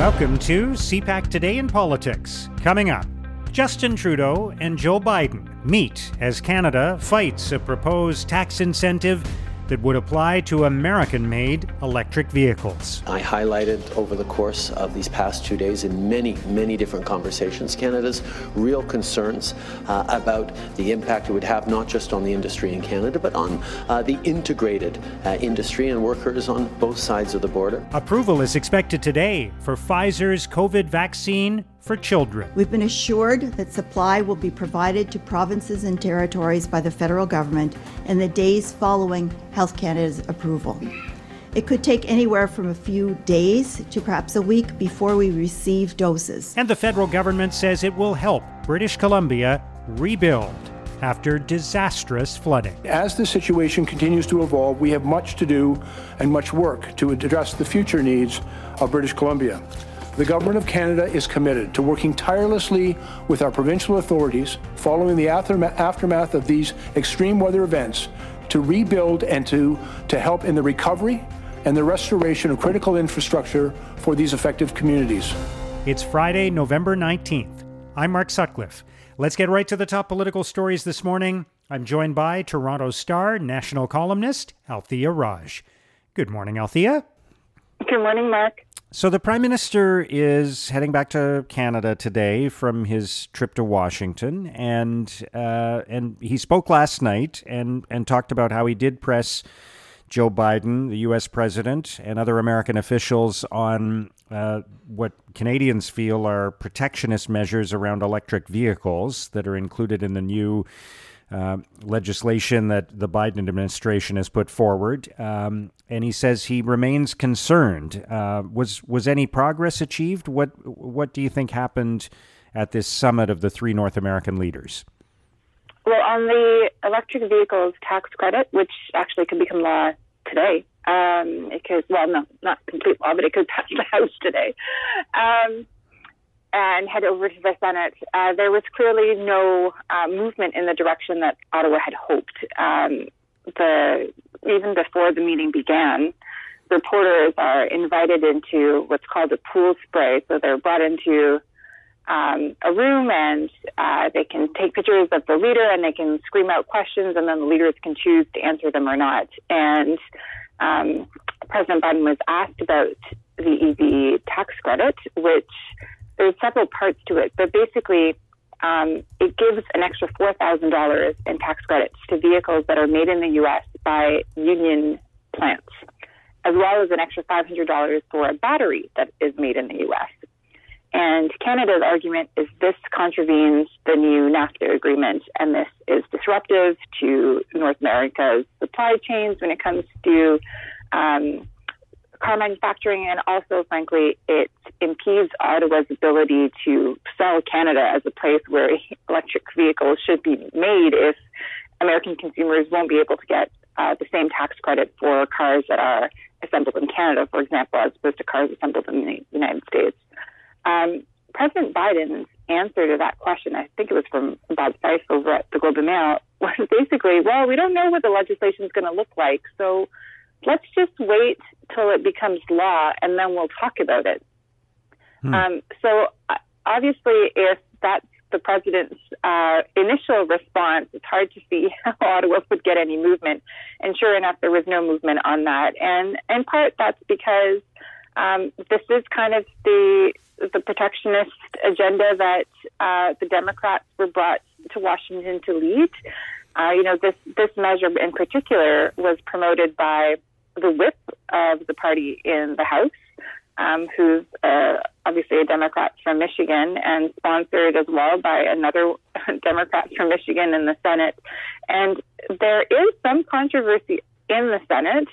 Welcome to CPAC Today in Politics. Coming up, Justin Trudeau and Joe Biden meet as Canada fights a proposed tax incentive that would apply to American made electric vehicles. I highlighted over the course of these past two days in many, many different conversations Canada's real concerns uh, about the impact it would have not just on the industry in Canada, but on uh, the integrated uh, industry and workers on both sides of the border. Approval is expected today for Pfizer's COVID vaccine for children. We've been assured that supply will be provided to provinces and territories by the federal government in the days following Health Canada's approval. It could take anywhere from a few days to perhaps a week before we receive doses. And the federal government says it will help British Columbia rebuild after disastrous flooding. As the situation continues to evolve, we have much to do and much work to address the future needs of British Columbia. The Government of Canada is committed to working tirelessly with our provincial authorities following the aftermath of these extreme weather events to rebuild and to, to help in the recovery and the restoration of critical infrastructure for these affected communities. It's Friday, November 19th. I'm Mark Sutcliffe. Let's get right to the top political stories this morning. I'm joined by Toronto Star national columnist Althea Raj. Good morning, Althea. Good morning, Mark. So the prime minister is heading back to Canada today from his trip to Washington, and uh, and he spoke last night and and talked about how he did press Joe Biden, the U.S. president, and other American officials on uh, what Canadians feel are protectionist measures around electric vehicles that are included in the new uh, legislation that the Biden administration has put forward, um, and he says he remains concerned. Uh, was was any progress achieved? What what do you think happened at this summit of the three North American leaders? Well, on the electric vehicles tax credit, which actually could become law today, um, it could well, no, not complete law, but it could pass the House today. Um, and head over to the Senate, uh, there was clearly no uh, movement in the direction that Ottawa had hoped. Um, the even before the meeting began, reporters are invited into what's called a pool spray. So they're brought into um, a room and uh, they can take pictures of the leader and they can scream out questions, and then the leaders can choose to answer them or not. And um, President Biden was asked about the EV tax credit, which there's several parts to it, but basically, um, it gives an extra $4,000 in tax credits to vehicles that are made in the U.S. by union plants, as well as an extra $500 for a battery that is made in the U.S. And Canada's argument is this contravenes the new NAFTA agreement, and this is disruptive to North America's supply chains when it comes to um, car manufacturing, and also, frankly, it impedes Ottawa's ability to sell Canada as a place where electric vehicles should be made if American consumers won't be able to get uh, the same tax credit for cars that are assembled in Canada, for example, as opposed to cars assembled in the United States. Um, President Biden's answer to that question, I think it was from Bob Fife over at the Globe and Mail, was basically, well, we don't know what the legislation is going to look like, so let's just wait till it becomes law and then we'll talk about it. Hmm. Um, so uh, obviously, if that's the president's uh, initial response, it's hard to see how Ottawa would get any movement. And sure enough, there was no movement on that. And in part, that's because um, this is kind of the the protectionist agenda that uh, the Democrats were brought to Washington to lead. Uh, you know, this this measure in particular was promoted by the whip of the party in the House, um, who's uh, obviously a Democrat from Michigan and sponsored as well by another Democrat from Michigan in the Senate. And there is some controversy in the Senate.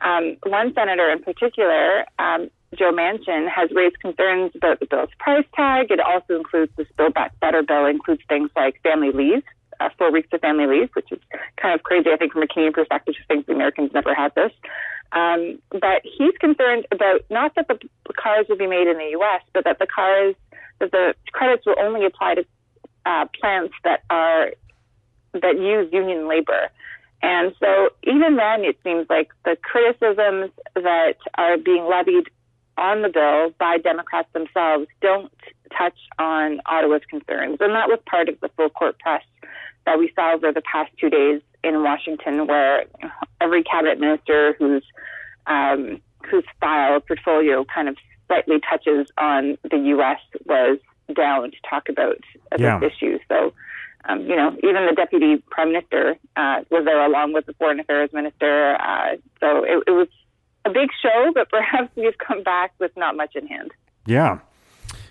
Um, one senator in particular, um, Joe Manchin, has raised concerns about the bill's price tag. It also includes this Build Back Better bill, includes things like family leave uh, four weeks of family leave, which is kind of crazy, I think, from a Canadian perspective, just think the Americans never had this. Um, but he's concerned about not that the cars will be made in the U.S., but that the cars, that the credits will only apply to uh, plants that are that use union labor. And so even then, it seems like the criticisms that are being levied on the bill by Democrats themselves don't touch on Ottawa's concerns. And that was part of the full court press that we saw over the past two days in Washington, where every cabinet minister whose um, whose file this kind of slightly touches on the U.S. was down to talk about yeah. this issue. So, um, you know, even the deputy prime minister uh, was there along with the foreign affairs minister. Uh, so it, it was a big show, but perhaps we've come back with not much in hand. Yeah.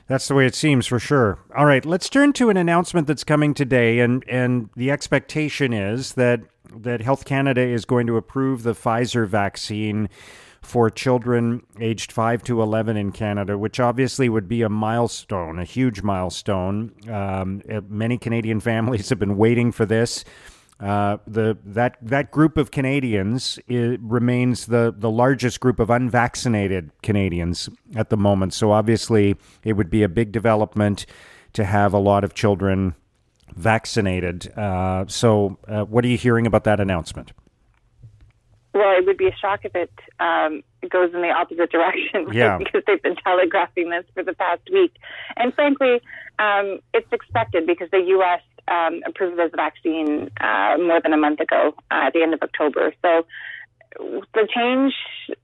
That's the way it seems for sure. All right, let's turn to an announcement that's coming today, and, and the expectation is that that Health Canada is going to approve the Pfizer vaccine for children aged 5 to 11 in Canada, which obviously would be a milestone, a huge milestone. Um, many Canadian families have been waiting for this. Uh, the that that group of Canadians remains the the largest group of unvaccinated Canadians at the moment. So obviously, it would be a big development to have a lot of children vaccinated. Uh, so, uh, what are you hearing about that announcement? Well, it would be a shock if it um, goes in the opposite direction, right? yeah. because they've been telegraphing this for the past week. And frankly, um, it's expected because the U.S. Um, approved this vaccine uh, more than a month ago, uh, at the end of October. So the change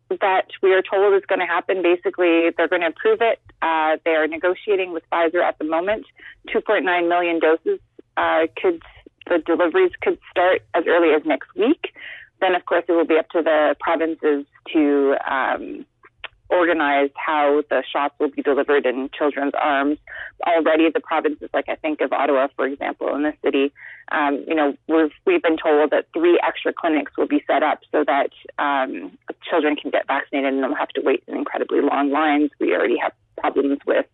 that we are told is going to happen, basically, they're going to approve it. Uh, they are negotiating with Pfizer at the moment. 2.9 million doses uh, could the deliveries could start as early as next week. Then, of course, it will be up to the provinces to um, organize how the shots will be delivered in children's arms. Already, the provinces, like I think of Ottawa, for example, in the city, um, you know, we've we've been told that three extra clinics will be set up so that um, children can get vaccinated and don't have to wait in incredibly long lines. We already have problems with,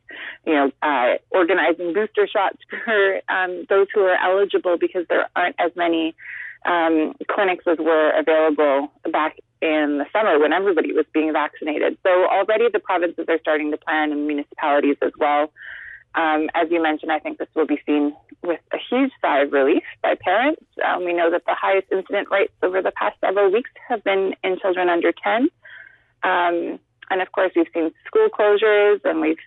you know, uh, organizing booster shots for um, those who are eligible because there aren't as many um, clinics as were available back in the summer when everybody was being vaccinated. So already the provinces are starting to plan and municipalities as well. Um, as you mentioned, I think this will be seen with a huge sigh of relief by parents. Um, we know that the highest incident rates over the past several weeks have been in children under 10. Um, and of course, we've seen school closures and we've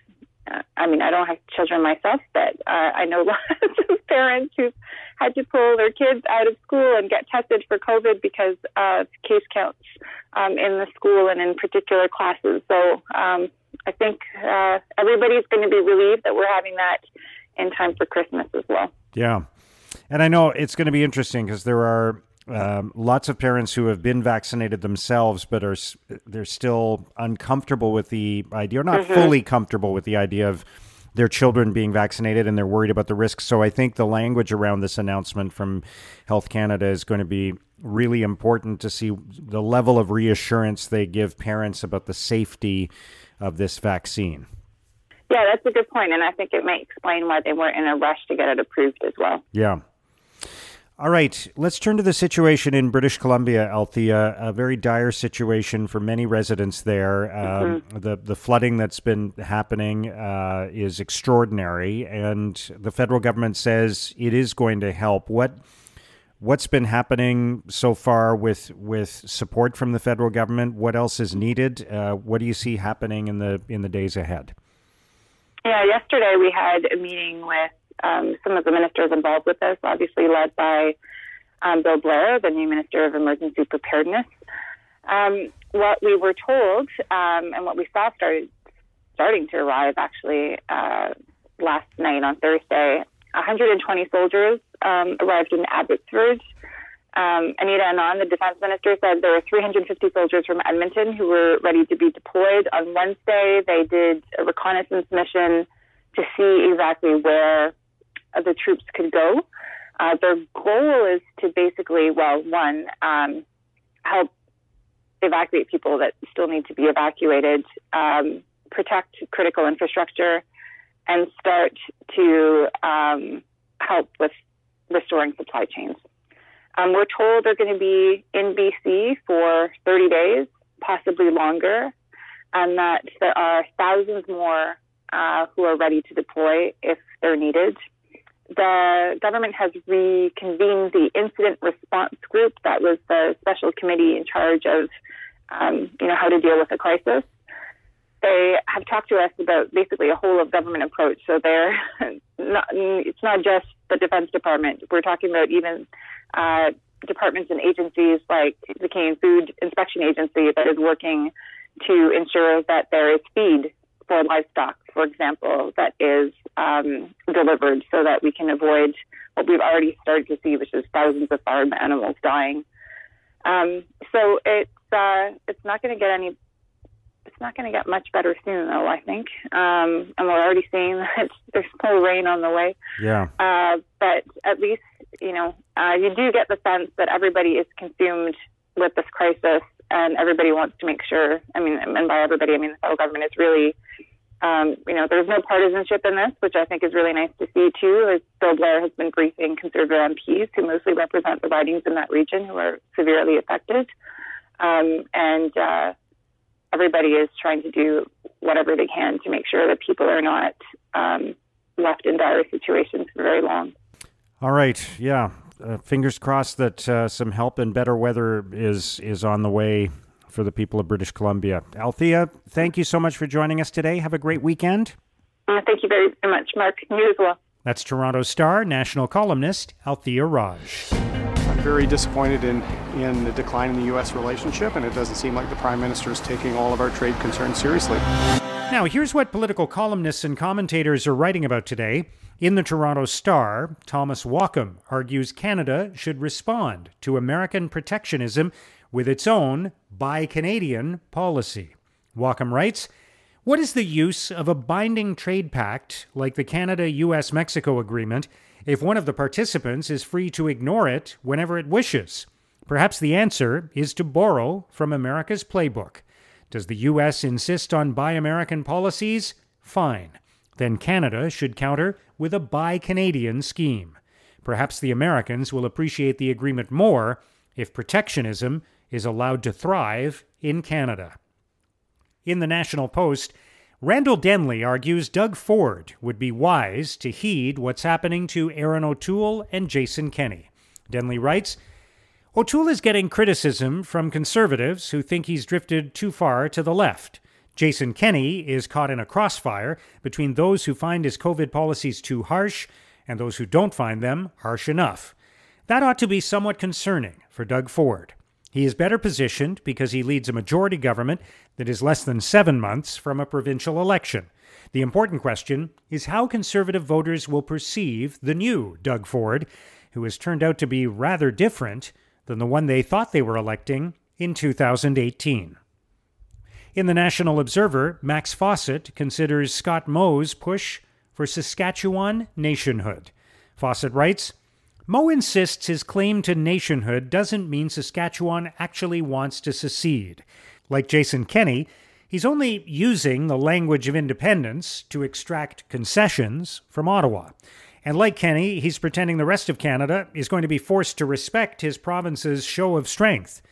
I mean, I don't have children myself, but uh, I know lots of parents who've had to pull their kids out of school and get tested for COVID because of case counts um, in the school and in particular classes. So um, I think uh, everybody's going to be relieved that we're having that in time for Christmas as well. Yeah. And I know it's going to be interesting because there are um, lots of parents who have been vaccinated themselves, but are they're still uncomfortable with the idea, or not mm-hmm. fully comfortable with the idea of their children being vaccinated, and they're worried about the risks. So I think the language around this announcement from Health Canada is going to be really important to see the level of reassurance they give parents about the safety of this vaccine. Yeah, that's a good point, and I think it may explain why they weren't in a rush to get it approved as well. Yeah. All right, let's turn to the situation in British Columbia, Althea. A very dire situation for many residents there. Um, mm-hmm. The the flooding that's been happening uh, is extraordinary, and the federal government says it is going to help. What what's been happening so far with with support from the federal government? What else is needed? Uh, what do you see happening in the in the days ahead? Yeah, yesterday we had a meeting with um, some of the ministers involved with this, obviously led by um, Bill Blair, the new Minister of Emergency Preparedness. Um, what we were told um, and what we saw started starting to arrive actually uh, last night on Thursday. 120 soldiers um, arrived in Abbotsford. Um, Anita Anand, the defense minister, said there were 350 soldiers from Edmonton who were ready to be deployed. On Wednesday, they did a reconnaissance mission to see exactly where the troops could go. Uh, their goal is to basically, well, one, um, help evacuate people that still need to be evacuated, um, protect critical infrastructure, and start to um, help with restoring supply chains. Um, we're told they're going to be in BC for 30 days, possibly longer, and that there are thousands more uh, who are ready to deploy if they're needed the government has reconvened the incident response group that was the special committee in charge of um, you know how to deal with a crisis they have talked to us about basically a whole of government approach. So they're not, it's not just the Defense Department. We're talking about even uh, departments and agencies like the Canadian Food Inspection Agency that is working to ensure that there is feed for livestock, for example, that is um, delivered so that we can avoid what we've already started to see, which is thousands of farm animals dying. Um, so it's uh, it's not going to get any. It's not going to get much better soon, though. I think, um, and we're already seeing that there's still rain on the way. Yeah. Uh, but at least you know uh, you do get the sense that everybody is consumed with this crisis, and everybody wants to make sure. I mean, and by everybody, I mean the federal government is really um, you know, there's no partisanship in this, which I think is really nice to see too. As Bill Blair has been briefing conservative MPs who mostly represent the ridings in that region who are severely affected, um, and uh, everybody is trying to do whatever they can to make sure that people are not um, left in dire situations for very long. All right, yeah. Uh, fingers crossed that uh, some help and better weather is is on the way for the people of British Columbia. Althea, thank you so much for joining us today. Have a great weekend. Uh, thank you very, very much, Mark. You as well. That's Toronto Star national columnist Althea Raj. I'm very disappointed in, in the decline in the U.S. relationship, and it doesn't seem like the Prime Minister is taking all of our trade concerns seriously. Now, here's what political columnists and commentators are writing about today. In the Toronto Star, Thomas Walkom argues Canada should respond to American protectionism with its own Buy Canadian policy. Walkom writes What is the use of a binding trade pact like the Canada US Mexico Agreement if one of the participants is free to ignore it whenever it wishes? Perhaps the answer is to borrow from America's playbook. Does the U.S. insist on Buy American policies? Fine. Then Canada should counter with a Buy Canadian scheme. Perhaps the Americans will appreciate the agreement more if protectionism is allowed to thrive in Canada. In the National Post, Randall Denley argues Doug Ford would be wise to heed what's happening to Erin O'Toole and Jason Kenney. Denley writes O'Toole is getting criticism from conservatives who think he's drifted too far to the left. Jason Kenney is caught in a crossfire between those who find his COVID policies too harsh and those who don't find them harsh enough. That ought to be somewhat concerning for Doug Ford. He is better positioned because he leads a majority government that is less than seven months from a provincial election. The important question is how conservative voters will perceive the new Doug Ford, who has turned out to be rather different than the one they thought they were electing in 2018. In the National Observer, Max Fawcett considers Scott Moe's push for Saskatchewan nationhood. Fawcett writes Moe insists his claim to nationhood doesn't mean Saskatchewan actually wants to secede. Like Jason Kenney, he's only using the language of independence to extract concessions from Ottawa. And like Kenney, he's pretending the rest of Canada is going to be forced to respect his province's show of strength.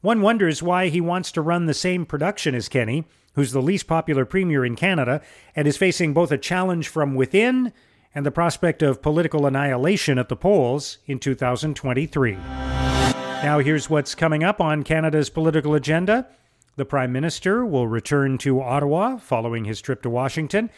One wonders why he wants to run the same production as Kenney, who's the least popular premier in Canada and is facing both a challenge from within and the prospect of political annihilation at the polls in 2023. Now, here's what's coming up on Canada's political agenda. The Prime Minister will return to Ottawa following his trip to Washington.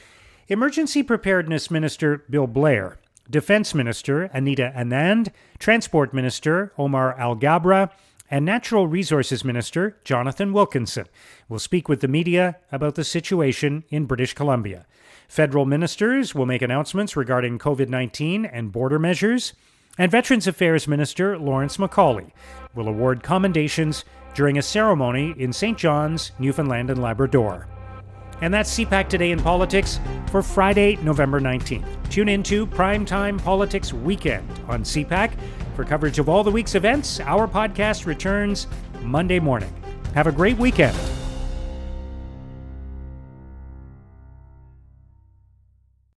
Emergency Preparedness Minister Bill Blair, Defense Minister Anita Anand, Transport Minister Omar Alghabra, and Natural Resources Minister Jonathan Wilkinson will speak with the media about the situation in British Columbia. Federal ministers will make announcements regarding COVID 19 and border measures. And Veterans Affairs Minister Lawrence MacAulay will award commendations during a ceremony in St. John's, Newfoundland and Labrador. And that's CPAC Today in Politics for Friday, November 19th. Tune into Primetime Politics Weekend on CPAC for coverage of all the week's events. Our podcast returns Monday morning. Have a great weekend.